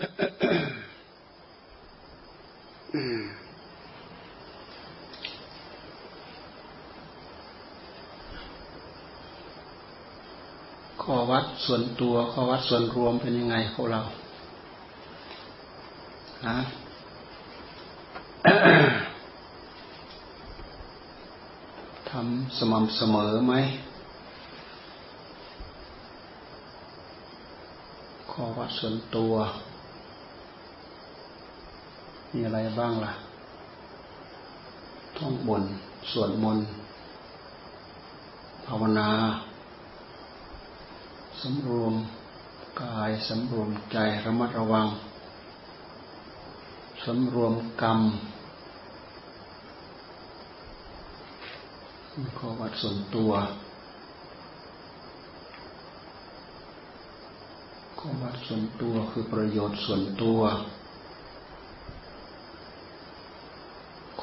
ข้อวัดส่วนตัวข้อวัดส่วนรวมเป็นยังไงพวกเราฮะทำสม่ำเสมอไหมข้อวัดส่วนตัว มีอะไรบ้างล่ะ ท่องบนสวดมนต์ภาวนาสำรวมกายสำรวมใจระมัดระวังสำรวมกรรมข้อวัดส่วนตัวข้อวัดส่วนตัวคือประโยชน์ส่วนตัว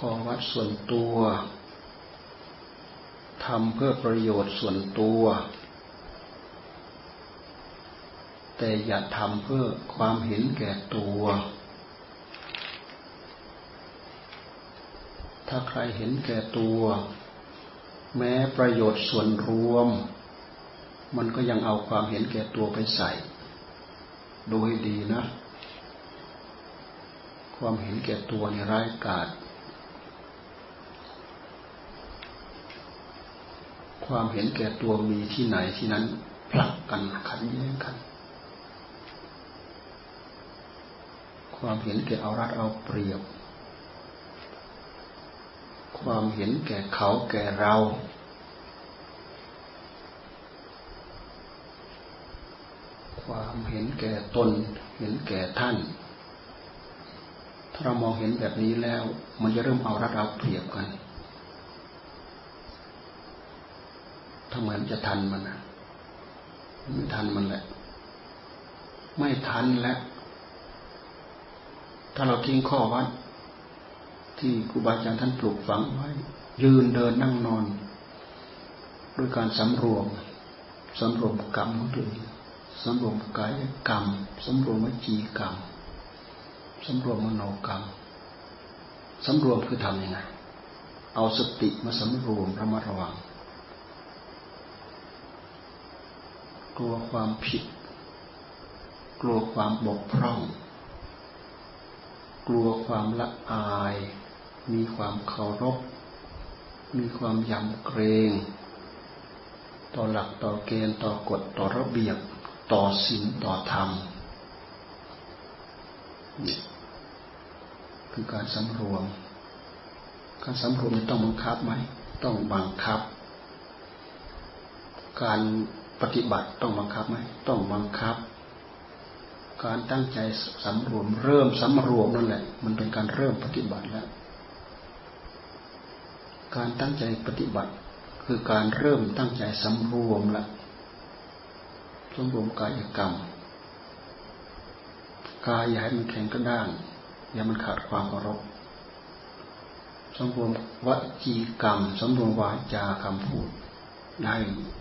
ข้อวัดส่วนตัวทำเพื่อประโยชน์ส่วนตัว แต่อย่าทำเพื่อความเห็นแก่ตัว ถ้าใครเห็นแก่ตัว แม้ประโยชน์ส่วนรวม มันก็ยังเอาความเห็นแก่ตัวไปใส่ ดูให้ดีนะ ความเห็นแก่ตัวในร้ายกาจ ความเห็นแก่ตัวมีที่ไหนที่นั้นผลักกันขัดแย้งกัน ความเห็นแก่เอารัดเอาเปรียบ ความเห็นแก่เขาแก่เรา ความเห็นแก่ตน เห็นแก่ท่าน ถ้าเรามองเห็นแบบนี้แล้ว มันจะเริ่มเอารัดเอาเปรียบกัน ทำไมมันจะทันมันนะไม่ทันมันแหละ ไม่ทันแล้วถ้าเราทิ้งข้อวัด ที่ครูบาอาจารย์ท่านปลูกฝังไว้ ยืนเดินนั่งนอน ด้วยการสำรวมสำรวมกรรมของตัวเองสำรวมกายกรรมสำรวมวจีกรรมสำรวมมโนกรรมสำรวมคือทำยังไงเอาสติมาสำรวมระมัดระวัง กลัวความผิด กลัวความบกพร่อง กลัวความละอาย มีความเคารพ มีความยำเกรง ต่อหลักต่อเกณฑ์ต่อกฎต่อระเบียบ ต่อศีลต่อธรรมนี่คือการสำรวม การสำรวมต้องบังคับไหม ต้องบังคับ การ ปฏิบัติต้องบังคับไหมต้องบังคับ การตั้งใจสำรวมเริ่มสำรวมนั่นแหละ มันเป็นการเริ่มปฏิบัติแล้ว การตั้งใจปฏิบัติ คือการเริ่มตั้งใจสำรวมละสำรวมกายกรรมกายอย่าให้มันแข็งกระด้างอย่ามันขาดความเคารพสำรวมวจีกรรมสำรวมวาจาคำพูด ได้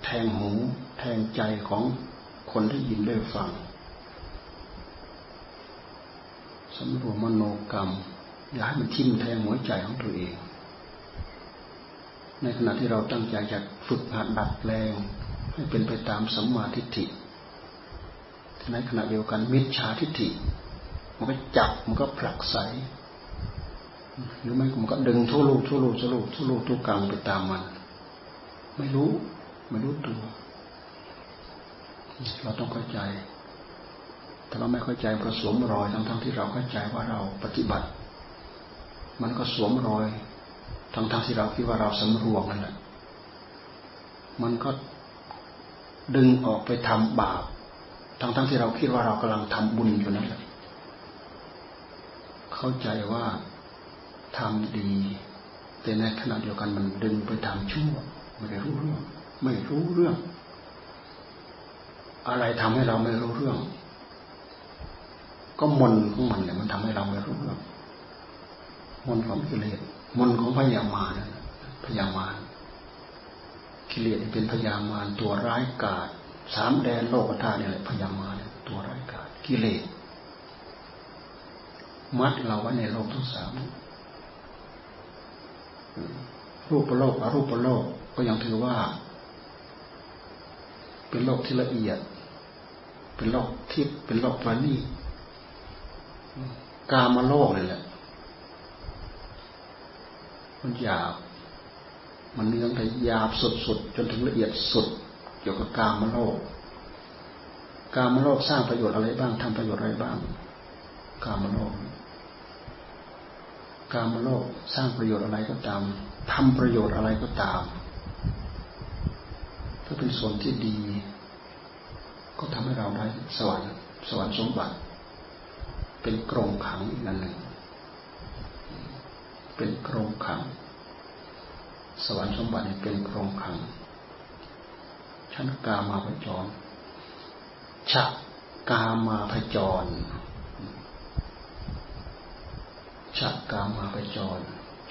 แทงหู แทงใจของคนที่ยินได้ฟังสำรวมมโนกรรม อย่าให้มันทิ่มแทงหัวใจของตัวเอง ในขณะที่เราตั้งใจจะฝึกหัดดัดแปลง ให้เป็นไปตามสัมมาทิฏฐิในขณะเดียวกันมิจฉาทิฏฐิ มันก็จับมันก็ผลักใสหรือไม่มันก็ดึงทั่วลูทั่วลูทั่วลูทั่วลูทุกกรรมไปตามมัน ไม่รู้ ไม่รู้ตัว เราต้องเข้าใจ ถ้าเราไม่เข้าใจก็สวมรอยทั้งทั้งที่เราเข้าใจว่าเราปฏิบัติ มันก็สวมรอยทั้งทั้งที่เราคิดว่าเราสำรวมนั่นแหละมันก็ดึงออกไปทำบาป ทั้งทั้งที่เราคิดว่าเรากำลังทำบุญอยู่นั่นแหละเข้าใจว่าทำดี แต่ในขณะเดียวกันมันดึงไปทำชั่ว ไม่ได้รู้เรื่อง ไม่รู้เรื่อง อะไรทำให้เราไม่รู้เรื่อง ก็มนของมันเนี่ยมันทำให้เราไม่รู้เรื่องมนของกิเลสมนของพยามารพยามารกิเลสเป็นพยามารตัวร้ายกาจสามแดนโลกธาตุนี่แหละพยามารตัวร้ายกาจกิเลสมัดเราไว้ในโลกทั้งสามรูปโลกอรูปโลก ก็ยังถือว่า เป็นโลกที่ละเอียด เป็นโลกทิพย์เป็นโลกประณีกามาโลกนี่แหละ มันหยาบ มันเนื้อแต่หยาบสุดๆจนถึงละเอียดสุด เกี่ยวกับกามาโลก กามาโลกสร้างประโยชน์อะไรบ้างทำประโยชน์อะไรบ้าง กามาโลก กามาโลกสร้างประโยชน์อะไรก็ตามทำประโยชน์อะไรก็ตาม ถ้าเป็นส่วนที่ดี ก็ทำให้เราได้สวรรค์สวรรค์สมบัติ เป็นกรงขังอีกนั่นหนึ่งเป็นกรงขัง สวรรค์สมบัติเป็นกรงขัง ชั้นกามาพจรชักกามาพจรชักกามาพจร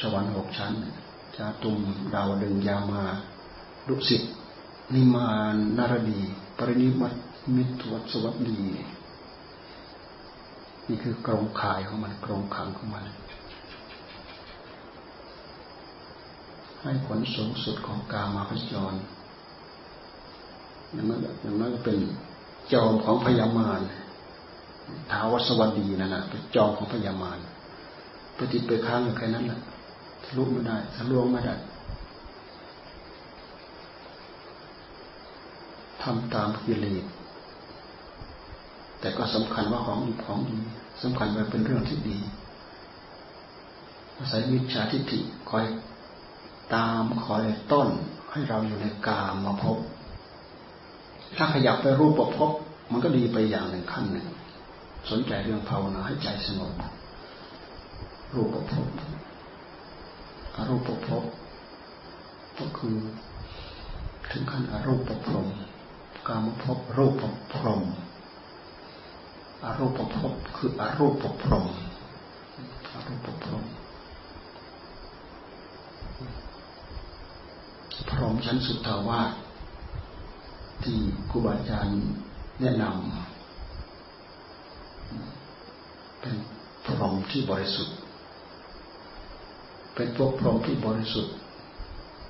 สวรรค์หกชั้น จาตุมดาวดึงยามาดุสิต นิมานนารดี ปรินิมัตมิตรวัสวัสดี นี่คือกรงข่ายของมันกรงขังของมัน ให้ผลสูงสุดของกามาพจรอย่างนั้นอย่างนั้นก็เป็นจอมของพญามารท้าวสวัสดีนั่นแหะเป็นจอมของพญามารปติดไปค้างอยู่แค่นั้นแหละทะลุไม่ได้ทะลวงไม่ได้ ทำตามกิเลสแต่ก็สำคัญว่าของดีของดีสำคัญว่าเป็นเรื่องที่ดี อาศัยวิชาทิฏฐิคอยตามคอยต้นให้เราอยู่ในกามมาพบ ถ้าขยับไปรูปประพบมันก็ดีไปอย่างหนึ่งขั้นหนึ่ง สนใจเรื่องภาวนาให้ใจสงบรูปประพบอรูปประพบก็คือถึงขั้นอรูปประพรม กามภพรูปประพรมอรูปภพคืออรูปพรหมอรูปพรหมพรหมชั้นสุดทาวาสที่ครูบาอาจารย์แนะนำเป็นพรหมที่บริสุทธิ์ เป็นพวกพรหมที่บริสุทธิ์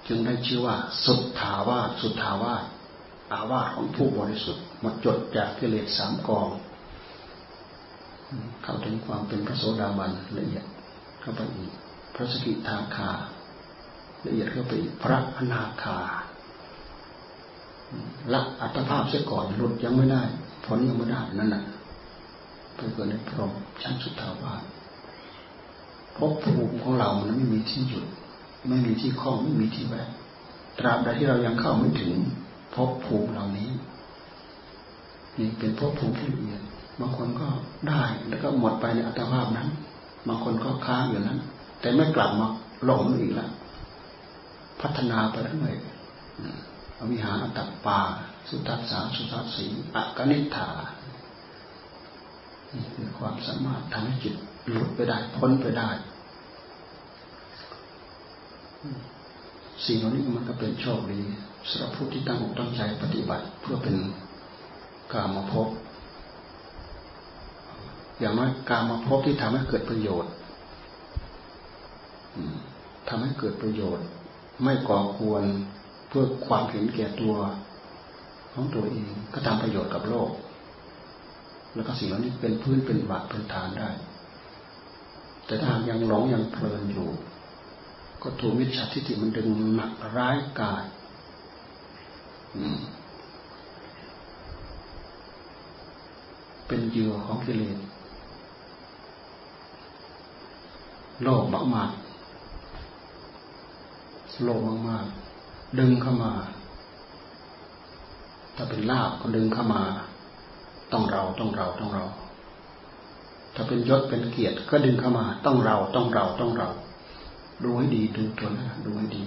จึงได้ชื่อว่า สุดทาวาสสุดทาวาส อาวาสของผู้บริสุทธิ์หมดจดจากกิเลสสามกอง เข้าถึงความเป็นพระโสดาบันละเอียดเข้าไปอีก พระสกิทาคาละเอียดเข้าไปอีกพระอนาคาละอัตภาพเสียก่อนหลุดยังไม่ได้ผลยังไม่ได้นั่นน่ะไปเกิดในพรหมชั้นสุดท้าวาพบภูมิของเรามันไม่มีที่หยุด ไม่มีที่ข้องไม่มีที่แวะตราบใดที่เรายังเข้าไม่ถึง ภพภูมิเหล่านี้ นี่เป็นภพภูมิที่ละเอียดบางคนก็ได้แล้วก็หมดไปในอัตภาพนั้น บางคนก็ค้างอยู่นั้น แต่ไม่กลับมาหลงอีกแล้วพัฒนาไปเรื่อยอวิหารอัตตปา สุทัสสาสุทัสสีอักนิฐานี่คือความสามารถทำให้จิตหลุดไปได้พ้นไปได้ สิ่งเหล่านี้มันก็เป็นโชคดีสำหรับผู้ที่ตั้งอกตั้งใจปฏิบัติเพื่อเป็นกามาพบอย่างน้อยการมาพบที่ทำให้เกิดประโยชน์ทำให้เกิดประโยชน์ ไม่ก่อควรเพื่อความเห็นแก่ตัว ของตัวเองก็ทำประโยชน์กับโลก แล้วก็สิ่งเหล่านี้เป็นพื้นเป็นบาทเป็นฐานได้ แต่ถ้ายังหลงยังเพลินอยู่ ก็ถูกมิจฉาทิฏฐิมันดึงหนักร้ายกายเป็นเหยื่อของกิเลสโลภมากมากโลภมากมากดึงเข้ามา ถ้าเป็นลาบก็ดึงเข้ามา ต้องเราต้องเราต้องเรา ถ้าเป็นยศเป็นเกียรติก็ดึงเข้ามา ต้องเราต้องเราต้องเรา ดูให้ดีดูตัวนะดูให้ดี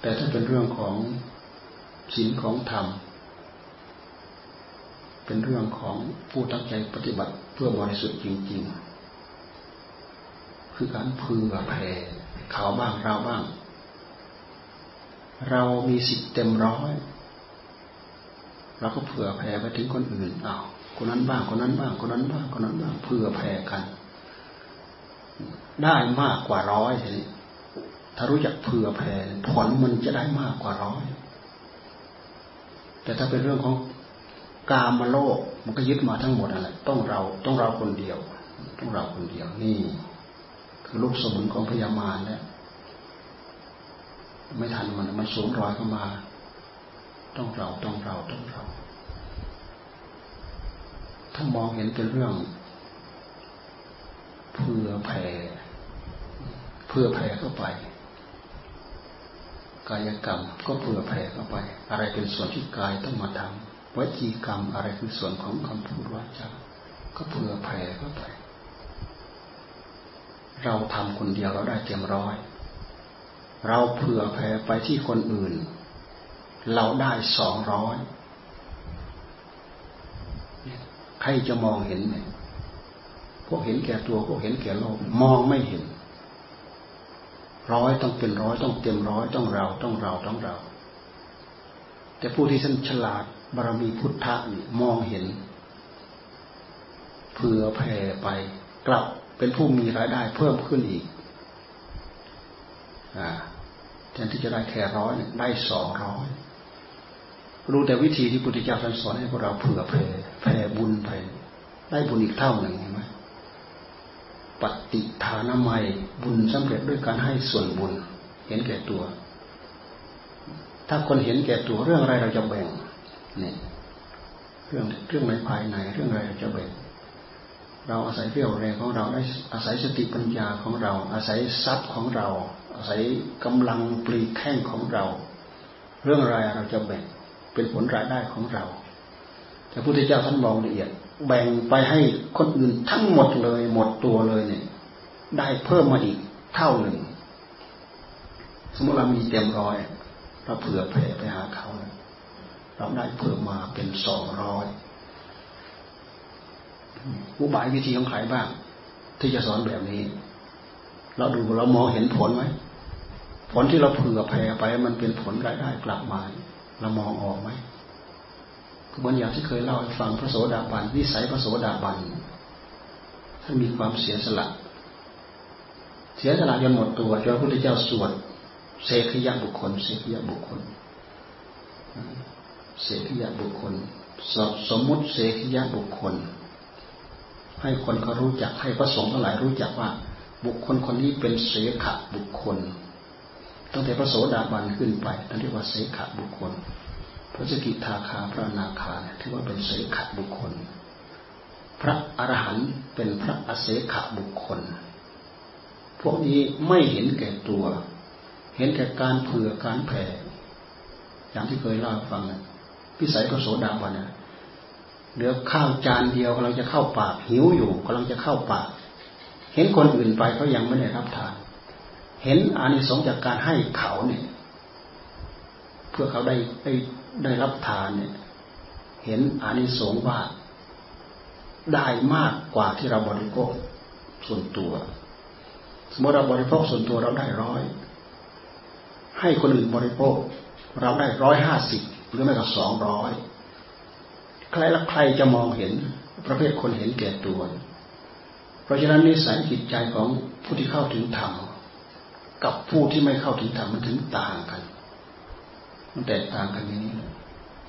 แต่ถ้าเป็นเรื่องของศีลของธรรม เป็นเรื่องของผู้ตั้งใจปฏิบัติเพื่อบริสุทธิ์จริง ๆ คือการพึงกับแผ่เขาบ้างเราบ้าง เรามีสิทธิ์เต็มร้อยเราก็เผื่อแผ่ไปถึงคนอื่นเอาคนนั้นบ้างคนนั้นบ้างคนนั้นบ้างคนนั้นบ้างเผื่อแผ่กัน ได้มากกว่าร้อยทีนี้ถ้ารู้จักเผื่อแผ่ผลมันจะได้มากกว่าร้อยแต่ถ้าเป็นเรื่องของกามโลกมันก็ยึดมาทั้งหมดอะไรต้องเราต้องเราคนเดียว ต้องเราคนเดียวนี่ คือลูกสมุนของพญามารแล้วไม่ทันมันมันสูงรอยเข้ามา ต้องเราต้องเราต้องเรา ถ้ามองเห็นเป็นเรื่องเพื่อแผ่ เพื่อแผ่เข้าไป กายกรรมก็เผื่อแผ่เข้าไป อะไรเป็นส่วนที่กายต้องมาทำวจีกรรมอะไรคือส่วนของคำพูดวาจาก็เผื่อแผ่เข้าไป เราทำคนเดียวเราได้เต็มร้อย เราเผื่อแผ่ไปที่คนอื่น เราได้สองร้อยใครจะมองเห็นเนี่ยพวกเห็นแก่ตัวพวกเห็นแก่โลกมองไม่เห็น ร้อยต้องเป็นร้อยต้องเต็มร้อยต้องเราต้องเราต้องเรา แต่ผู้ที่ท่านฉลาดบารมีพุทธะนี่มองเห็นเผื่อแผ่ไปกลับเป็นผู้มีรายได้เพิ่มขึ้นอีกอแทนที่จะได้แค่ร้อยได้สองร้อยรู้แต่วิธีที่พุทธเจ้าท่านสอนให้พวกเราเผื่อแผ่แผ่บุญไปได้บุญอีกเท่าหนึ่งเห็นไหม ปฏิฐานใหม่บุญสำเร็จด้วยการให้ส่วนบุญ เห็นแก่ตัว ถ้าคนเห็นแก่ตัวเรื่องอะไรเราจะแบ่งเนี่ยเรื่องเรื่องในภายในเรื่องอะไรเราจะแบ่ง เราอาศัยเรี่ยวแรงของเราได้อาศัยสติปัญญาของเรา อาศัยทรัพย์ของเรา อาศัยกำลังปลีกแข้งของเรา เรื่องอะไรเราจะแบ่งเป็นผลรายได้ของเรา แต่พระพุทธเจ้าท่านมองละเอียด แบ่งไปให้คนอื่นทั้งหมดเลย หมดตัวเลยเนี่ย ได้เพิ่มมาอีกเท่าหนึ่ง สมมติเรามีเต็มร้อยเราเผื่อแผ่ไปหาเขาเราได้เพิ่มมาเป็นสองร้อยอุบายวิธีของใครบ้าง ที่จะสอนแบบนี้ เราดูเรามองเห็นผลไหมผลที่เราเผื่อแผ่ไปมันเป็นผลรายได้กลับมาเรามองออกไหม เหมือนอย่างที่เคยเล่าให้ฟังพระโสดาบันวิสัยพระโสดาบันท่านมีความเสียสละ เสียสละจนหมดตัวจนพระพุทธเจ้าสวดเสกขยะบุคคลเสกขยะบุคคลเสกขยะบุคคลสมมุติเสกขยะบุคคล ให้คนเขารู้จักให้พระสงฆ์ทั้งหลายรู้จักว่า บุคคลคนนี้เป็นเสขะบุคคลตั้งแต่พระโสดาบันขึ้นไปนั่นเรียกว่าเสขะบุคคล ระสกิทาคาพระนาคาถือว่าเป็นเสขบุคคล พระอรหันต์เป็นพระอเสขบุคคล พวกนี้ไม่เห็นแก่ตัว เห็นแก่การเผื่อการแผ่ อย่างที่เคยเล่าฟังนะพิสัยพระโสดาบันนะเหลือข้าวจานเดียวกำลังจะเข้าปากหิวอยู่กำลังจะเข้าปาก เห็นคนอื่นไปเขายังไม่ได้รับทาน เห็นอานิสงส์จากการให้เขาเนี่ย พื่อเขาได้ได้ได้รับทานเนี่ย เห็นอานิสงส์ว่าได้มากกว่าที่เราบริโภคส่วนตัว สมมติเราบริโภคส่วนตัวเราได้ร้อยให้คนอื่นบริโภค เราได้ร้อยห้าสิบหรือไม่ก็สองร้อยใครละใครจะมองเห็นประเภทคนเห็นแก่ตัว เพราะฉะนั้นนิสัยจิตใจของผู้ที่เข้าถึงธรรมกับผู้ที่ไม่เข้าถึงธรรมมันถึงต่างกัน มันแตกต่างกันอย่างนี้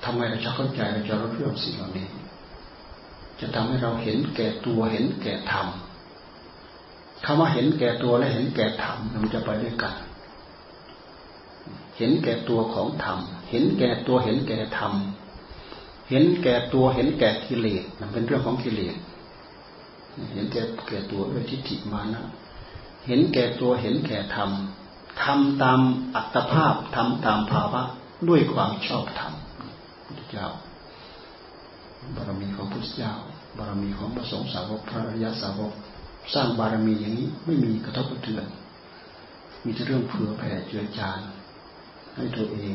ทำไมเราจะเข้าใจเราจะรู้เรื่องสิ่งเหล่านี้ จะทำให้เราเห็นแก่ตัวเห็นแก่ธรรมคำว่าเห็นแก่ตัวและเห็นแก่ธรรมมันจะไปด้วยกัน เห็นแก่ตัวของธรรม เห็นแก่ตัวเห็นแก่ธรรม เห็นแก่ตัวเห็นแก่กิเลสมันเป็นเรื่องของกิเลส เห็นแก่แก่ตัวด้วยทิฏฐิมานะ เห็นแก่ตัวเห็นแก่ธรรมทำตามอัตภาพทำตามภาวะ ด้วยความชอบธรรมพุทธเจ้า บารมีของพุทธเจ้า บารมีของพระสงฆ์สาวกพระอริยสาวก สร้างบารมีอย่างนี้ไม่มีกระทบกระเทือนมีแต่เรื่องเผื่อแผ่เจือจานให้ตัวเอง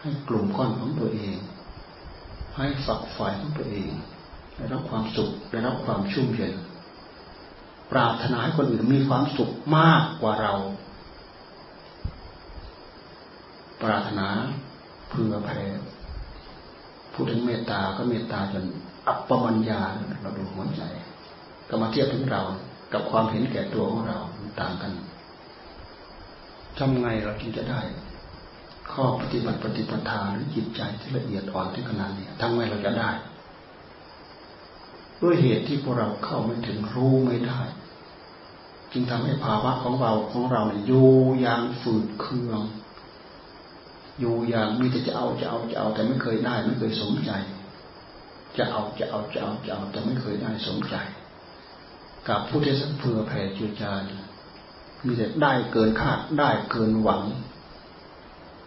ให้กลุ่มก้อนของตัวเอง ให้ฝักฝ่ายของตัวเอง ได้รับความสุขได้รับความชุ่มเย็น ปรารถนาให้คนอื่นมีความสุขมากกว่าเรา ปรารถนาเพื่อแผ่พูดถึงเมตตาก็เมตตาจนอัปปมัญญาเราดูหัวใจ ก็มาเทียบถึงเรา กับความเห็นแก่ตัวของเราต่างกันทำไงเราจึงจะได้ ข้อปฏิบัติปฏิปทาหรือจิตใจที่ละเอียดอ่อนที่ขนาดนี้ทำไงเราจะได้ ด้วยเหตุที่พวกเราเข้าไม่ถึงรู้ไม่ได้ จึงทำให้ภาวะของเราของเราเนี่ยอยู่อย่างฝืดเคือง อยู่อย่างมีแต่จะเอาจะเอาจะเอาแต่ไม่เคยได้ไม่เคยสมใจ จะเอาจะเอาจะเอาจะเอาแต่ไม่เคยได้สมใจกับผู้ที่สังเผื่อแผ่จุจารมีแต่ได้เกินคาดได้เกินหวัง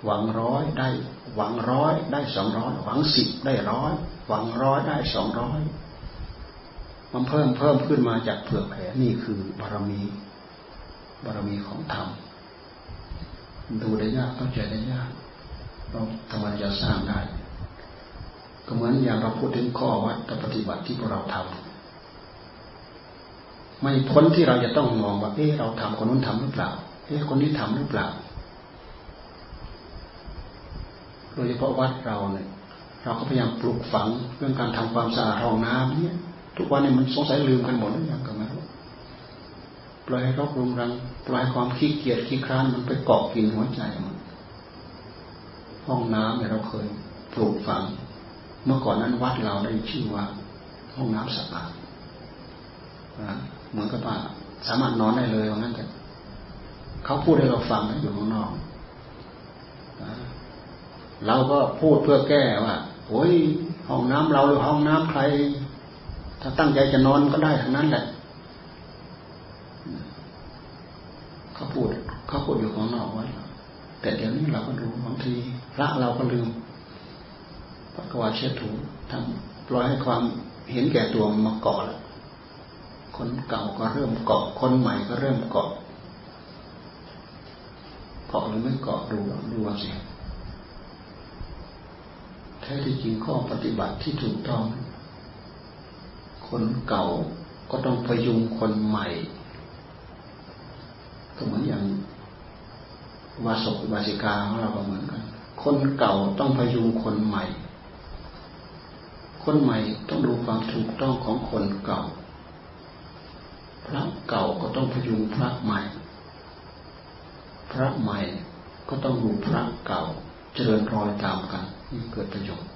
หวังร้อยได้ หวังร้อยได้สองร้อยหวังสิบได้ร้อยหวังร้อยได้สองร้อยมันเพิ่มเพิ่มขึ้นมาจากเผื่อแผ่นี่คือบารมี บารมีของธรรมดูได้ยากเข้าใจได้ยาก เราทำไมจะสร้างได้ ก็เหมือนอย่างเราพูดถึงข้อวัดกับปฏิบัติที่พวกเราทำไม่พ้นที่เราจะต้องมองว่า เอ๊ะเราทำคนนู้นทำหรือเปล่า เอ๊ะคนนี้ทำหรือเปล่า โดยเฉพาะวัดเราเนี่ยเราก็พยายามปลูกฝังเรื่องการทำความสะอาดห้องน้ำเนี่ย ทุกวันนี้มันสงสัยลืมกันหมดหรือยังกันไหมปล่อยให้รกรุงรัง ปล่อยความขี้เกียจขี้คร้านมันไปเกาะกินหัวใจมัน ห้องน้ำเนี่ยเราเคยปลูกฝัง เมื่อก่อนนั้นวัดเราได้ชื่อว่า ห้องน้ำสะอาดเหมือนกับว่าสามารถนอนได้เลยว่างั้นแต่เขาพูดให้เราฟังอยู่ข้างนอกเราก็พูดเพื่อแก้ว่าโอ้ยห้องน้ำเราหรือห้องน้ำใคร ถ้าตั้งใจจะนอนก็ได้ทั้งนั้นแหละเขาพูดเขาพูดอยู่ข้างนอกว่าแต่เดี๋ยวนี้เราก็ดูบางที พระเราก็ลืมพระกวาเช็ดถูทำปล่อยให้ความเห็นแก่ตัวมาเกาะแล้วคนเก่าก็เริ่มเกาะคนใหม่ก็เริ่มเกาะเกาะหรือไม่เกาะดูดูสิแท้ที่จริงข้อปฏิบัติที่ถูกต้อง คนเก่าก็ต้องพยุงคนใหม่ ก็เหมือนอย่างวาสกวาสิกาของเราก็เหมือนกัน คนเก่าต้องพยุงคนใหม่ คนใหม่ต้องดูความถูกต้องของคนเก่า พระเก่าก็ต้องพยุงพระใหม่ พระใหม่ก็ต้องดูพระเก่า เจริญรอยตามกันนี่เกิดประโยชน์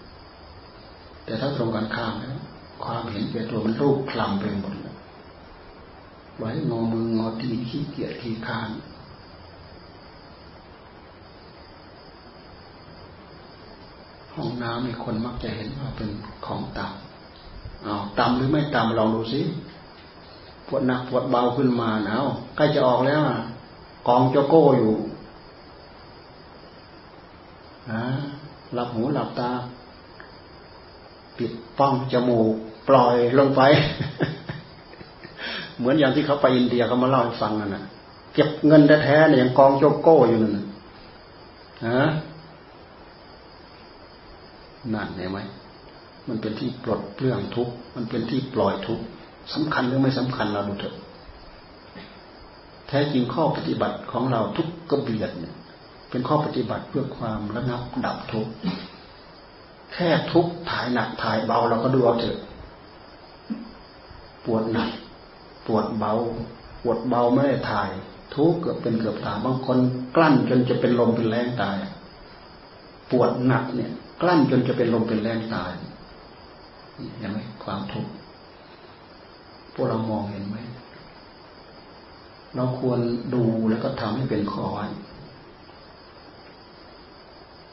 แต่ถ้าตรงกันข้ามแล้วความเห็นแก่ตัวมันรูปคลำไปหมดเลยไว้งอมืองอตีขี้เกียจขี้คาน ห้องน้ำมีคนมักจะเห็นว่าเป็นของต่ำเอาต่ำหรือไม่ต่ำลองดูสิปวดหนักปวดเบาขึ้นมาเนาใกล้จะออกแล้วกองโจโก้อยู่นะหลับหูหลับตา ปิดป้องจมูก ปล่อยลงไป เหมือนอย่างที่เขาไปอินเดียเขามาเล่าให้ฟังนั่นนะเก็บเงินแท้ๆเนี่ยยังกองโจโก้อยู่นั่นนะ นั่นเห็นไหมมันเป็นที่ปลดเปลื้องทุกข์มันเป็นที่ปล่อยทุกข์สำคัญหรือไม่สำคัญเราดูเถอะ แท้จริงข้อปฏิบัติของเราทุกกระเบียดเนี่ย เป็นข้อปฏิบัติเพื่อความระงับดับทุกข์แค่ทุกข์ถ่ายหนักถ่ายเบาเราก็ดูเอาเถอะ ปวดหนักปวดเบา ปวดเบาไม่ได้ถ่าย ทุกข์เกือบเป็นเกือบตายบางคนกลั้นจนจะเป็นลมเป็นแรงตาย ปวดหนักเนี่ย กลั้นจนจะเป็นลมเป็นแรงตายเห็นไหมความทุกข์พวกเรามองเห็นไหมเราควรดูแล้วก็ทำให้เป็นข้อไว้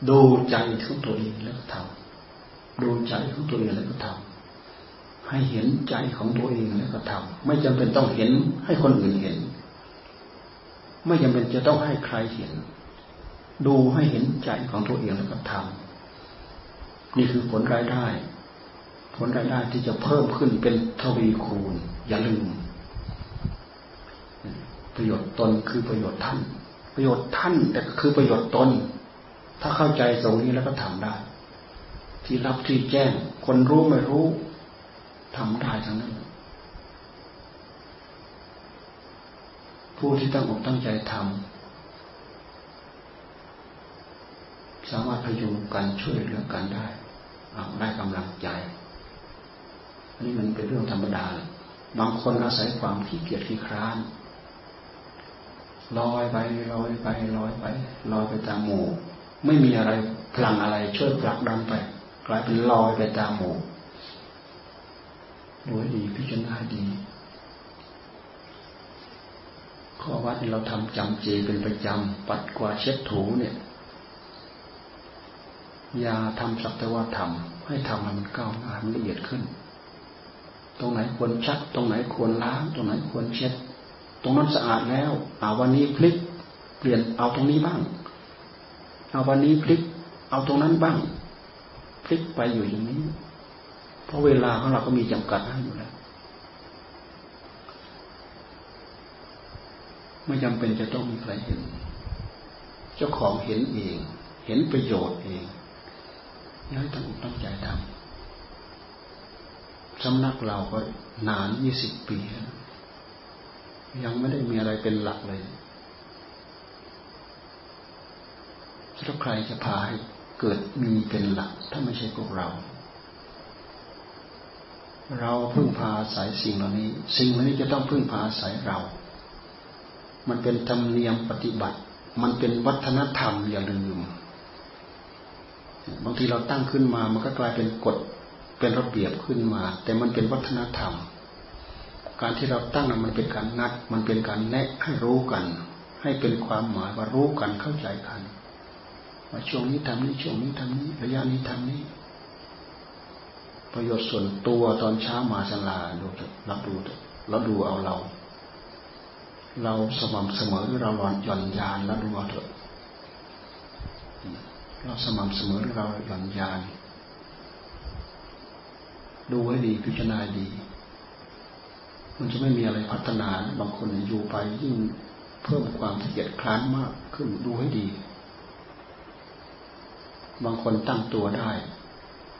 ดูใจของตัวเองแล้วก็ทำดูใจของตัวเองแล้วก็ทำให้เห็นใจของตัวเองแล้วก็ทำไม่จำเป็นต้องเห็นให้คนอื่นเห็น ไม่จำเป็นจะต้องให้ใครเห็น ดูให้เห็นใจของตัวเองแล้วก็ทำ นี่คือผลรายได้ ผลรายได้ที่จะเพิ่มขึ้นเป็นทวีคูณ อย่าลืม ประโยชน์ตนคือประโยชน์ท่าน ประโยชน์ท่านแต่ก็คือประโยชน์ตน ถ้าเข้าใจตรงนี้แล้วก็ทำได้ ที่รับที่แจ้ง คนรู้ไม่รู้ทำได้ทั้งนั้น ผู้ที่ตั้งอกตั้งใจทำสามารถพยุงกันช่วยเหลือกันได้ ได้กำลังใจ อันนี้มันเป็นเรื่องธรรมดา บางคนอาศัยความขี้เกียจขี้คร้านลอยไปลอยไปลอยไปลอยไปตามหมู่ ไม่มีอะไรพลังอะไรช่วยผลักดันไป กลายเป็นลอยไปตามหมู่ดูดีพิจารณาดี ข้อวัดเราทำจำเจเป็นประจำปัดกวาดเช็ดถูเนี่ย อย่าทำสักแต่ว่าทำให้ทำให้มันก้าวหน้ามันละเอียดขึ้น ตรงไหนควรชัก ตรงไหนควรล้าง ตรงไหนควรเช็ด ตรงนั้นสะอาดแล้วเอาวันนี้พลิก เปลี่ยนเอาตรงนี้บ้าง เอาวันนี้พลิก เอาตรงนั้นบ้าง พลิกไปอยู่อย่างนี้ เพราะเวลาของเราก็มีจำกัดอยู่แล้วไม่จำเป็นจะต้องมีใครเห็น เจ้าของเห็นเอง เห็นประโยชน์เอง ย้ายตั้งอกตั้งใจทำสำนักเราก็นานยี่สิบปียังไม่ได้มีอะไรเป็นหลักเลยถ้าใครจะพาให้เกิดมีเป็นหลัก ถ้าไม่ใช่พวกเรา เราพึ่งพาอาศัยสิ่งเหล่านี้ สิ่งเหล่านี้จะต้องพึ่งพาอาศัยเรา มันเป็นธรรมเนียมปฏิบัติ มันเป็นวัฒนธรรมอย่าลืม บางทีเราตั้งขึ้นมา มันก็กลายเป็นกฎเป็นระเบียบขึ้นมา แต่มันเป็นวัฒนธรรม การที่เราตั้งนั้นมันเป็นการนัด มันเป็นการแนะให้รู้กัน ให้เป็นความหมายว่ารู้กันเข้าใจกันว่าช่วงนี้ทำนี้ช่วงนี้ทำนี้ระยะนี้ทำนี้ ประโยชน์ส่วนตัวตอนเช้ามาสลาดูรับดูรับดูเอาเรา เราสม่ำเสมอหรือเราหย่อนยานแล้วดูเอาเถอะ เราสม่ำเสมอเราหย่อนยาน ดูให้ดีพิจารณาดี มันจะไม่มีอะไรพัฒนา บางคนอยู่ไปยิ่งเพิ่มความเกียดคร้านมากขึ้นดูให้ดี บางคนตั้งตัวได้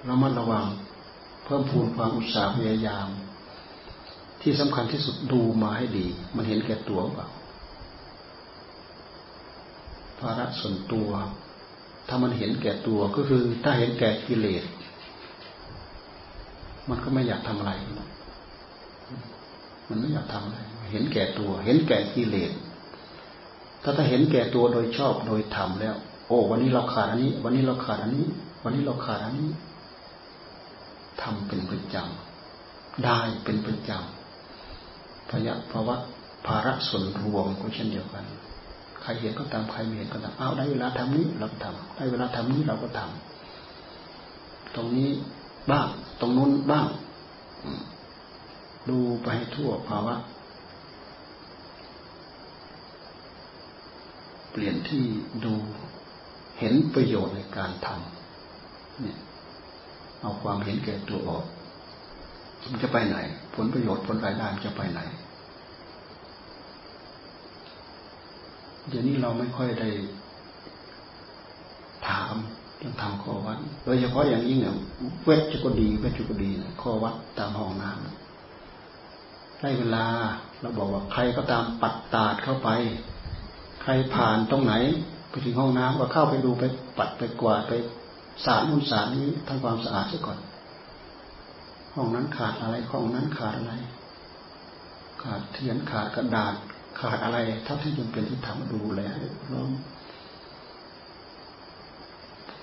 ระมัดระวัง เพิ่มพูนความอุตสาห์พยายาม ที่สำคัญที่สุดดูมาให้ดี มันเห็นแก่ตัวเปล่าภาระส่วนตัว ถ้ามันเห็นแก่ตัวก็คือ ถ้าเห็นแก่กิเลส มันก็ไม่อยากทำอะไร มันไม่อยากทำอะไร เห็นแก่ตัว เห็นแก่กิเลส ถ้าถ้าเห็นแก่ตัวโดยชอบโดยธรรมแล้ว โอ้ วันนี้เราขาดอันนี้ วันนี้เราขาดอันนี้ วันนี้เราขาดอันนี้ทำเป็นประจำได้เป็นประจำพยะภาวะภาระส่วนรวมก็เช่นเดียวกัน รเห็นก็ตามใครไม่เห็นก็ตามเอาได้เวลาทำนี้เราก็ทำได้เวลาทำนี้เราก็ทำตรงนี้บ้าง ตรงนู้นบ้าง ดูไปให้ทั่วภาวะเปลี่ยนที่ดูเห็นประโยชน์ในการทำเนี่ย เอาความเห็นแก่ตัวออก มันจะไปไหน ผลประโยชน์ผลรายได้มันจะไปไหน เดี๋ยวนี้เราไม่ค่อยได้ถามเรื่องทำข้อวัด โดยเฉพาะอย่างยิ่งเนี่ยเวชก็ดีเวชก็ดีข้อวัดตามห้องน้ำได้เวลาเราบอกว่าใครก็ตามปัดตาดเข้าไป ใครผ่านตรงไหนไปถึงห้องน้ำก็เข้าไปดูไปปัดไปกวาดไปสารนู่นสารนี้ทำความสะอาดซะก่อน ห้องนั้นขาดอะไรห้องนั้นขาดอะไร ขาดเทียนขาดกระดาษ ขาดอะไรเท่าที่จำเป็นที่ทำดูแลล้อม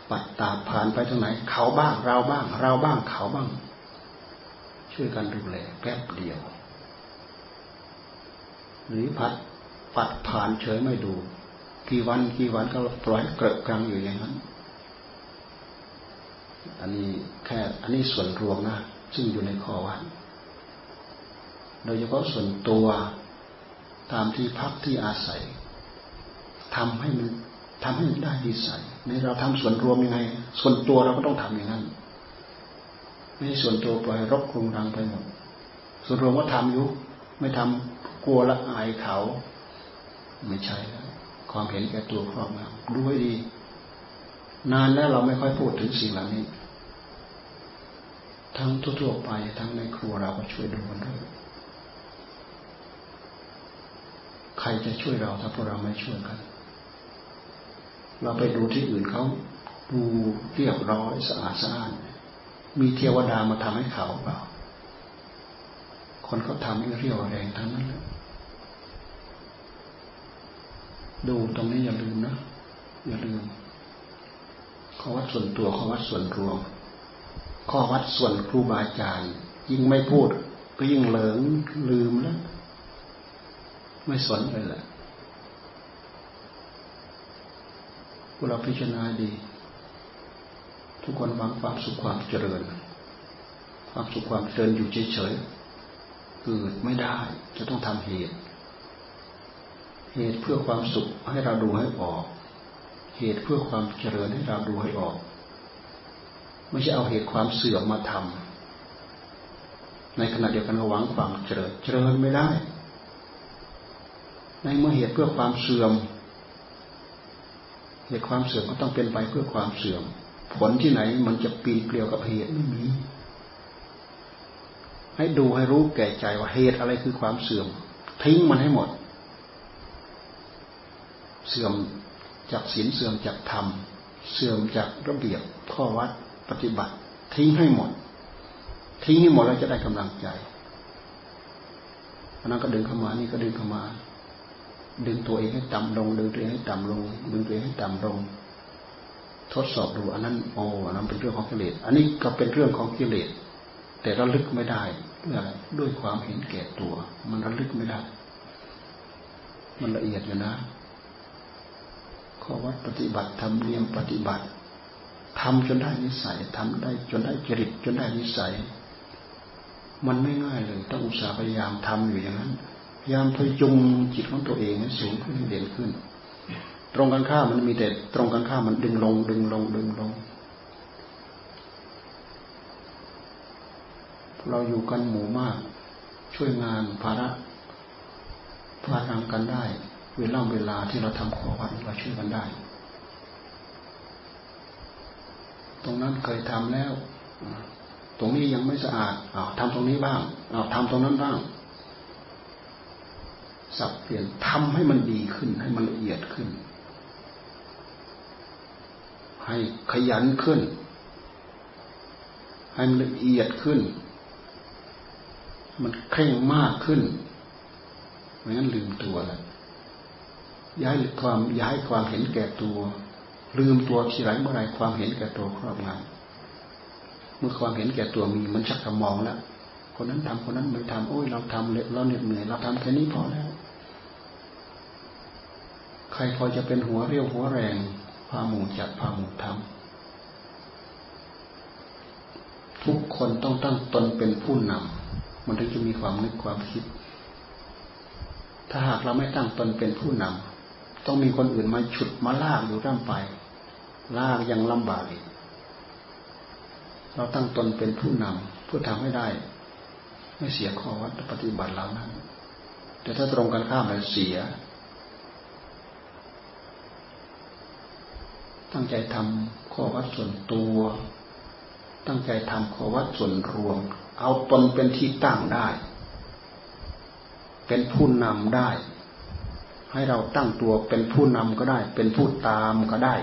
ปัดตาผ่านไปตรงไหน เขาบ้างเราบ้าง เราบ้างเขาบ้าง ช่วยกันดูแลแป๊บเดียว หรือพัดปัดผ่านเฉยไม่ดู กี่วันกี่วันก็ปล่อยเกลอะกรังอยู่อย่างนั้น อันนี้แค่อันนี้ส่วนรวมนะซึ่งอยู่ในข้อวัดโดยเฉพาะส่วนตัว ตามที่พักที่อาศัยทำให้มันทำให้มันได้ดีใส่ในเราทำส่วนรวมยังไง ส่วนตัวเราก็ต้องทำอย่างนั้น ไม่ใช่ส่วนตัวปล่อยรบกรุงรังไปหมดส่วนรวมว่าทำอยู่ไม่ทำกลัวละอายเขา ไม่ใช่ความเห็นแก่ตัวครอบงำดูให้ดี นานแล้วเราไม่ค่อยพูดถึงสิ่งเหล่านี้ ทั้งทั่วๆไปทั้งในครัวเราก็ช่วยดูกันด้วย ใครจะช่วยเราถ้าพวกเราไม่ช่วยกัน เราไปดูที่อื่นเขาดูเรียบร้อยสะอาดสะอาดมีเทวดามาทำให้เขาเปล่า คนเขาทำให้เรียวแรงทั้งนั้นดูตรงนี้อย่าลืมนะ อย่าลืม ข้อวัดส่วนตัวข้อวัดส่วนรวม ข้อวัดส่วนครูบาอาจารย์ยิ่งไม่พูดก็ยิ่งเหลิงลืมแล้ว ไม่สนเลยแหละพวกเราพิจารณาดี ทุกคนหวังความสุขความเจริญ ความสุขความเจริญอยู่เฉยๆเกิดไม่ได้ จะต้องทำเหตุ เหตุเพื่อความสุขให้เราดูให้ออก เหตุเพื่อความเจริญให้เราดูให้ออก ไม่ใช่เอาเหตุความเสื่อมมาทำในขณะเดียวกันหวังความเจริญ เจริญไม่ได้ ในเมื่อเหตุเพื่อความเสื่อม เหตุความเสื่อมก็ต้องเป็นไปเพื่อความเสื่อม ผลที่ไหนมันจะปีนเกลียวกับเหตุไม่มีให้ดูให้รู้แก่ใจว่าเหตุอะไรคือความเสื่อม ทิ้งมันให้หมด เสื่อมจากศีลเสื่อมจากธรรม เสื่อมจากระเบียบข้อวัดปฏิบัติ ทิ้งให้หมด ทิ้งให้หมดแล้วจะได้กำลังใจอันนั้นก็ดึงเข้ามานี่ก็ดึงเข้ามา ดึงตัวเองให้ต่ำลง ดึงตัวเองให้ต่ำลง ดึงตัวเองให้ต่ำลง ทดสอบดูอันนั้นโอ้อันนั้นเป็นเรื่องของกิเลส อันนี้ก็เป็นเรื่องของกิเลส แต่ระลึกไม่ได้เพื่อะไรด้วยความเห็นแก่ตัว มันระลึกไม่ได้ มันละเอียดอยู่นะข้อวัดปฏิบัติทำเนียมปฏิบัติทำจนได้นิสัยทำได้จนได้จริตจนได้นิสัย มันไม่ง่ายเลย ต้องอุตส่าห์พยายามทำอยู่อย่างนั้น ยายามพยุงจิตของตัวเองให้สูงขึ้นเด่นขึ้น ตรงกันข้ามมันมีแต่ตรงกันข้ามมันดึงลง ดึงลง ดึงลง เราอยู่กันหมู่มาก ช่วยงานภาระพารังกันได้ เวลาเวลาที่เราทำขอวัดเราช่วยกันได้ ตรงนั้นเคยทำแล้ว ตรงนี้ยังไม่สะอาดอาทำตรงนี้บ้างอาทำตรงนั้นบ้าง สับเปลี่ยนทำให้มันดีขึ้น ให้มันละเอียดขึ้น ให้ขยันขึ้น ให้มันละเอียดขึ้น มันเคร่งมากขึ้นไม่งั้นลืมตัวแล้วย้ายความย้ายความเห็นแก่ตัว ลืมตัวทีไรเมื่อไรความเห็นแก่ตัวครอบงำเมื่อความเห็นแก่ตัวมีมันชักจะมองแล้วคนนั้นทำคนนั้นไม่ทำโอ้ยเราทำเลยเราเหน็ดเหนื่อยเราทำแค่นี้พอแล้ว ใครพอจะเป็นหัวเรี่ยวหัวแรงพาหมู่จัดพาหมู่ทำทุกคนต้องตั้งตนเป็นผู้นำมันถึงจะมีความนึกความคิด ถ้าหากเราไม่ตั้งตนเป็นผู้นำต้องมีคนอื่นมาฉุดมาลากอยู่ร่ำไป ลากยังลำบากอีกเราตั้งตนเป็นผู้นำเพื่อทำให้ได้ ไม่เสียข้อวัดปฏิบัติเหล่านั้นแต่ถ้าตรงกันข้ามมันเสีย ตั้งใจทำข้อวัดส่วนตัว ตั้งใจทำข้อวัดส่วนรวม เอาตนเป็นที่ตั้งได้ เป็นผู้นำได้ ให้เราตั้งตัวเป็นผู้นำก็ได้ เป็นผู้ตามก็ได้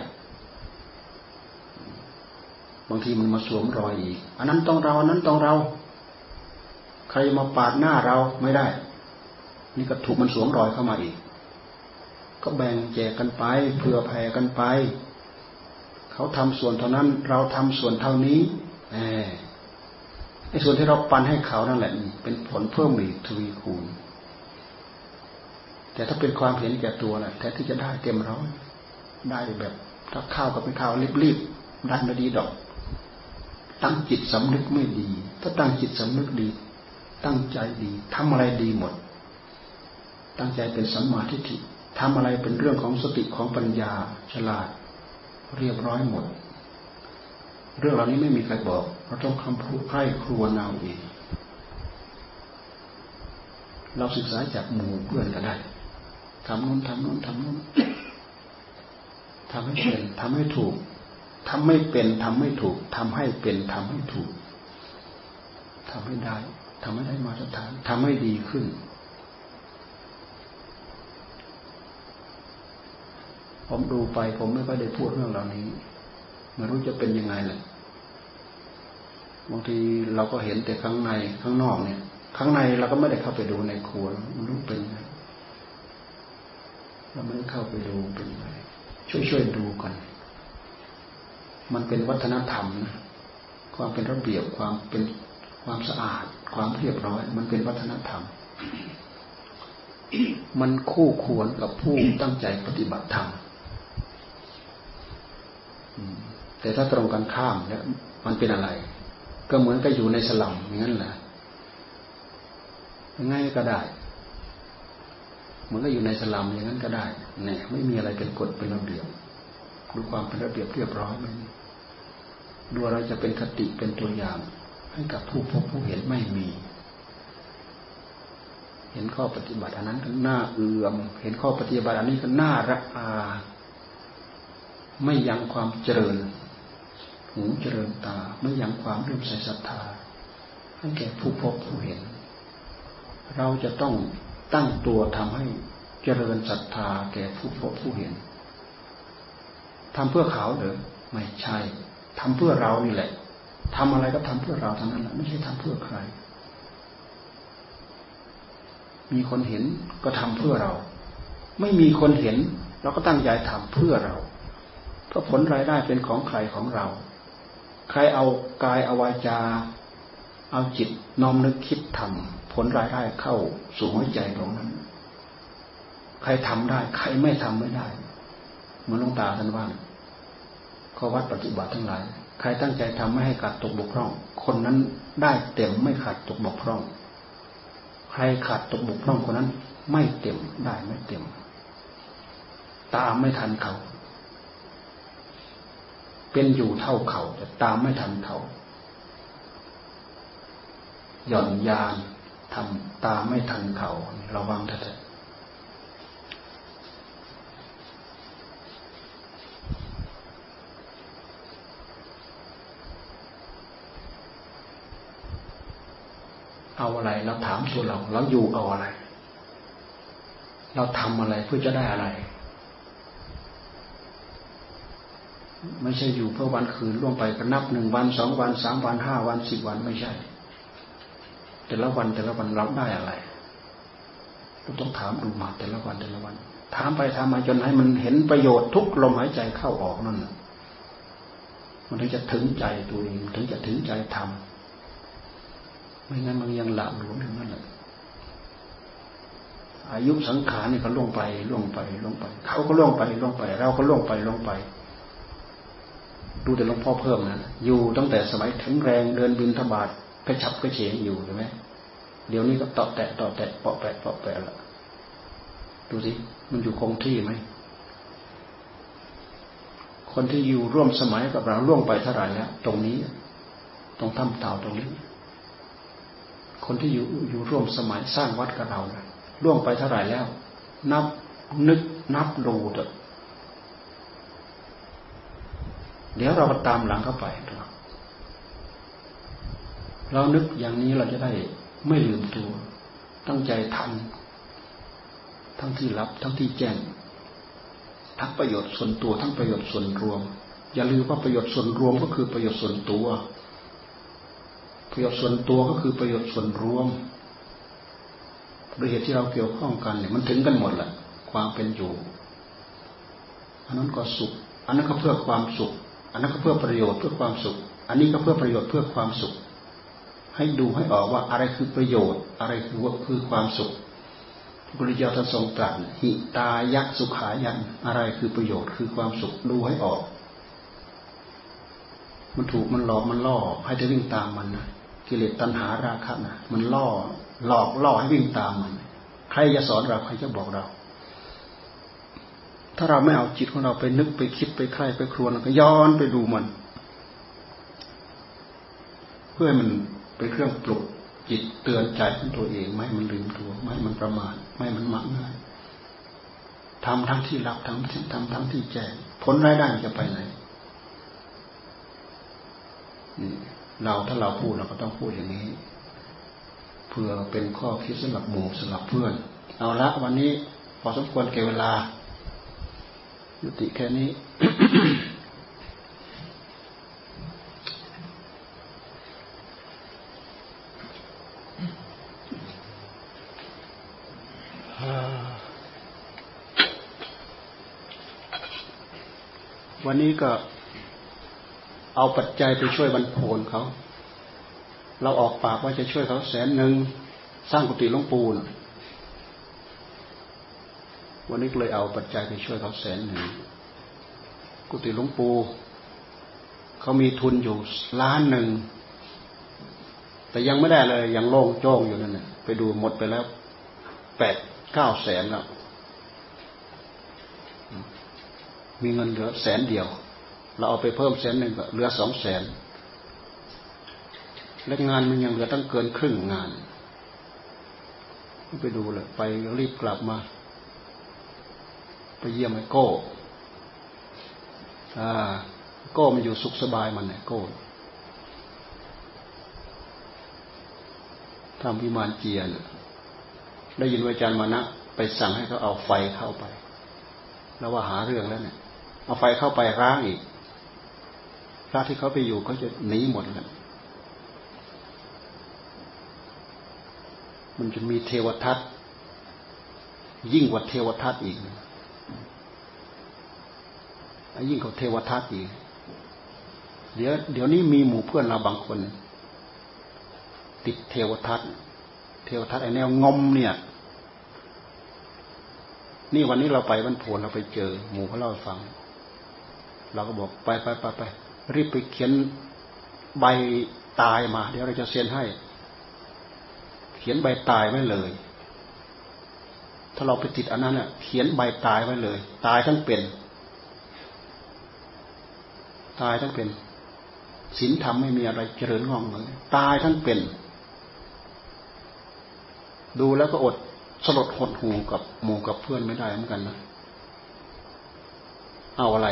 บางทีมันมาสวมรอยอีก อันนั้นต้องเราอันนั้นต้องเรา ใครมาปาดหน้าเราไม่ได้ นี่ก็ถูกมันสวมรอยเข้ามาอีกก็แบ่งแจกกันไปเผื่อแผ่กันไป เขาทำส่วนเท่านั้น เราทำส่วนเท่านี้ไอ้ส่วนที่เราปันให้เขานั่นแหละ เป็นผลเพิ่มอีกทวีคูณ แต่ถ้าเป็นความเห็นแก่ตัวแหละแท้ที่จะได้เต็มร้อยได้แบบถ้าข้าวกับเป็นข้าวรีบๆได้ไม่ดีดอก ตั้งจิตสำนึกไม่ดี ถ้าตั้งจิตสำนึกดี ตั้งใจดีทำอะไรดีหมด ตั้งใจเป็นสัมมาทิฏฐิทำอะไรเป็นเรื่องของสติของปัญญาฉลาด เรียบร้อยหมด เรื่องเหล่านี้ไม่มีใครบอก เราต้องคำพูดใครครวญเอาเองเราศึกษาจากหมู่เพื่อนก็ได้ทำนู้นทำนู้นทำนู้นทำให้เป็นทำให้ถูกทำไม่เป็นทำไม่ถูกทำให้เป็นทำให้ถูกทำให้ได้ทำให้ได้มาตรฐานทำให้ดีขึ้น ผมดูไป ผมไม่ค่อยได้พูดเรื่องเหล่านี้ไม่รู้จะเป็นยังไงเลยบางทีเราก็เห็นแต่ข้างในข้างนอกเนี่ย ข้างในเราก็ไม่ได้เข้าไปดูในครัวมันรู้เป็นไงเราไม่ได้เข้าไปดูเป็นไงช่วยช่วยดูกัน มันเป็นวัฒนธรรมนะความเป็นระเบียบความเป็นความสะอาด ความเรียบร้อย มันเป็นวัฒนธรรม มันคู่ควรกับผู้ตั้งใจปฏิบัติธรรม แต่ถ้าตรงกันข้ามเนี่ยมันเป็นอะไร ก็เหมือนกับอยู่ในสลัมอย่างนั้นแหละง่ายก็ได้เหมือนกับอยู่ในสลัมอย่างนั้นก็ได้เนี่ยไม่มีอะไรเป็นกฎเป็นระเบียบดูความเป็นระเบียบเรียบร้อยไหมดูเราจะเป็นคติเป็นตัวอย่าง ให้กับผู้พบผู้เห็นไม่มี เห็นข้อปฏิบัติอันนั้นก็น่าเอื่อม เห็นข้อปฏิบัติอันนี้ก็น่ารักอา ไม่ยังความเจริญ หูเจริญตาไม่ยังความเรื่มใสศรัทธาให้แก่ผู้พบผู้เห็น เราจะต้องตั้งตัวทำให้เจริญศรัทธาแก่ผู้พบผู้เห็นทำเพื่อเขาหรือไม่ใช่ทำเพื่อเรานี่แหละทำอะไรก็ทำเพื่อเราเทั้งนั้นแหละไม่ใช่ทำเพื่อใคร มีคนเห็นก็ทำเพื่อเรา ไม่มีคนเห็น เราก็ตั้งใจทำเพื่อเราเพราะผลรายได้เป็นของใครของเรา ใครเอากายเอาวาจา เอาจิตน้อมนึกคิดทำผลรายได้เข้าสู่หัวใจของนั้น ใครทำได้ ใครไม่ทำไม่ได้เหมือนลงตาท่านว่าข้อวัดปฏิบัติทั้งหลาย ใครตั้งใจทำไม่ให้ขาดตกบกพร่อง คนนั้นได้เต็มไม่ขาดตกบกพร่อง ใครขาดตกบกพร่องคนนั้น ไม่เต็มได้ไม่เต็ม ตามไม่ทันเขา เป็นอยู่เท่าเขาแต่ตามไม่ทันเขาหย่อนยานทำตามไม่ทันเขาระวังเถอะเอาอะไรเราถามตัวเรา เราอยู่เอาอะไร เราทำอะไรเพื่อจะได้อะไร ไม่ใช่อยู่เพื่อวันคืนล่วงไปก็นับหนึ่งวันสองวันสามวันห้าวันสิบวันไม่ใช่ แต่ละวันแต่ละวันรับได้อะไรเราต้องถามดูมาแต่ละวันแต่ละวัน ถามไปถามมาจนให้มันเห็นประโยชน์ทุกลมหายใจเข้าออกนั่นมันถึงจะถึงใจตัวเองถึงจะถึงใจทำไม่งั้นมันยังละหลวมอย่างนั้นแหละอายุสังขารนี่เขาล่วงไปล่วงไปล่วงไป เขาก็ล่วงไปล่วงไป เราก็ล่วงไปล่วงไป ดูแต่หลวงพ่อเพิ่มนะอยู่ตั้งแต่สมัยแข็งแรงเดินบินธบาตกระชับกระเฉงอยู่ใช่ไหมเดี๋ยวนี้ก็ตอแตะตอแตะเปาะแปะเปาะแปะละดูสิมันอยู่คงที่ไหมคนที่อยู่ร่วมสมัยกับเราล่วงไปเท่าไหร่แล้วตรงนี้ ตรงถ้ำเต่าตรงนี้ คนที่อยู่อยู่ร่วมสมัยสร้างวัดกับเราล่วงไปเท่าไหร่แล้ว นับนึกนับดูเถอะ เดี๋ยวเราก็ตามหลังเข้าไปเรานึกอย่างนี้เราจะได้ไม่ลืมตัว ตั้งใจทำทั้งที่รับทั้งที่แจ้งทั้งประโยชน์ส่วนตัวทั้งประโยชน์ส่วนรวม อย่าลืมว่าประโยชน์ส่วนรวมก็คือประโยชน์ส่วนตัว ประโยชน์ส่วนตัวก็คือประโยชน์ส่วนรวมโดยเหตุที่เราเกี่ยวข้องกันเนี่ยมันถึงกันหมดแหละความเป็นอยู่ อันนั้นก็สุข อันนั้นก็เพื่อความสุข อันนั้นก็เพื่อประโยชน์เพื่อความสุข อันนี้ก็เพื่อประโยชน์เพื่อความสุข ให้ดูให้ออกว่าอะไรคือประโยชน์ อะไรคือว่าคือความสุขพระพุทธเจ้าท่านทรงตรัสหิตายักสุขายันอะไรคือประโยชน์คือความสุขดูให้ออก มันถูกมันหลอกมันล่อให้จะวิ่งตามมันนะกิเลสตัณหาราคะนะมันล่อหลอกล่อให้วิ่งตามมัน ใครจะสอนเราใครจะบอกเรา ถ้าเราไม่เอาจิตของเราไปนึกไปคิดไปใคร่ไปครวญก็ย้อนไปดูมัน เพื่อมันเป็นเครื่องปลุกจิตเตือนใจของตัวเองไม่มันลืมตัว ไม่มันประมาทไม่มันมักง่ายทำทั้งที่รับทั้งที่ทำทั้งที่แจ้งผลรายได้จะไปไหนเราถ้าเราพูดเราก็ต้องพูดอย่างนี้ เพื่อเป็นข้อคิดสำหรับหมู่สำหรับเพื่อน เอาละวันนี้พอสมควรเก็บเวลา ยุติแค่นี้ วันนี้ก็เอาปัจจัยไปช่วยบรรพนเขา เราออกปากว่าจะช่วยเขาแสนหนึ่งสร้างกุฏิลวงปูน วันนี้เลยเอาปัจจัยไปช่วยเขาแสนหนึ่งกุฏิหลวงปู่เขามีทุนอยู่ล้านหนึ่ง แต่ยังไม่ได้เลยยังโล่งโจ้งอยู่นั่นน่ะไปดูหมดไปแล้วแปดเก้าแสนแล้วมีเงินเหลือแสนเดียว เราเอาไปเพิ่มแสนหนึ่งก็เหลือสองแสนและงานมันยังเหลือตั้งเกินครึ่งงาน ไปดูเลยไปรีบกลับมา ไปเยี่ยมไอ้โก้อ่าโก้มันอยู่สุขสบายมันเนี่ยโก้ทำพิมานเจียนได้ยินอาจารย์มานะไปสั่งให้เขาเอาไฟเข้าไป แล้วว่าหาเรื่องแล้วเนี่ย เอาไฟเข้าไปร้างอีกพระที่เขาไปอยู่เขาจะหนีหมดแล้วมันจะมีเทวทัตยิ่งกว่าเทวทัตอีก ยิ่งกว่าเทวทัตอีกเดี๋ยวเดี๋ยวนี้มีหมู่เพื่อนเราบางคน ติดเทวทัตเทวทัตไอแนวงมเนี่ย นี่วันนี้เราไปวันโผลเราไปเจอ หมู่เขาเล่าฟัง เราก็บอกไปไปไปไปรีบไปเขียนใบตายมา เดี๋ยวเราจะเซ็นให้ เขียนใบตายไว้เลย ถ้าเราไปติดอันนั้นเน่ะ เขียนใบตายไว้เลย ตายทั้งเป็น ตายทั้งเป็นศีลธรรมไม่มีอะไรเจริญงอกเงยตายทั้งเป็น ดูแล้วก็อดสลดหดหูกับหมู่กับเพื่อนไม่ได้เหมือนกันนะเอาอะไร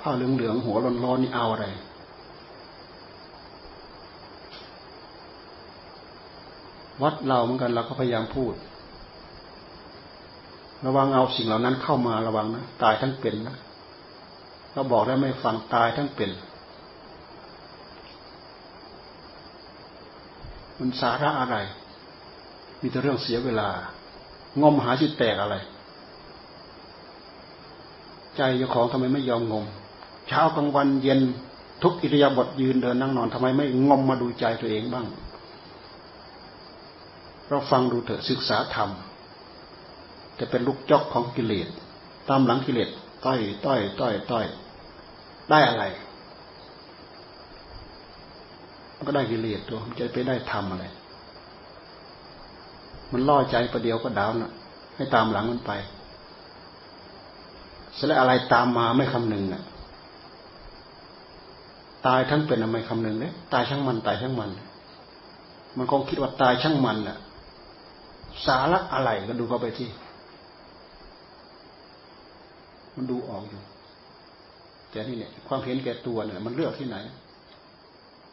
ผ้าเหลืองๆหัวร้อนๆนี่เอาอะไร วัดเราเหมือนกันเราก็พยายามพูด ระวังเอาสิ่งเหล่านั้นเข้ามาระวังนะตายทั้งเป็นนะ เราบอกได้ไม่ฟังตายทั้งเป็นมันสาระอะไร มีแต่เรื่องเสียเวลางมหาจิตแตกอะไร ใจเจ้าของทำไมไม่ยอมงม เช้ากลางวันเย็นทุกอิริยาบถยืนเดินนั่งนอนทำไมไม่งมมาดูใจตัวเองบ้าง เราฟังดูเถอะศึกษาธรรม จะเป็นลูกจอกของกิเลส ตามหลังกิเลสต้อย ต้อย ต้อย ต้อย ได้อะไรมันก็ได้กิเลสตัวมันจะไปได้ทำอะไร มันล่อใจประเดี๋ยวก็ดาวน่ะ ให้ตามหลังมันไปเสแล้วอะไรตามมาไม่คำนึงอะ ตายทั้งเป็นทำไมคำนึงเนี่ยตายช่างมันตายช่างมัน มันคงคิดว่าตายช่างมันอะ สาระอะไรก็ดูเข้าไปที่ มันดูออกอยู่ แต่นี่เนี่ยความเห็นแก่ตัวเนี่ย มันเลือกที่ไหน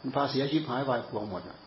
มันพาเสียชีพหายวายพวงหมดอะ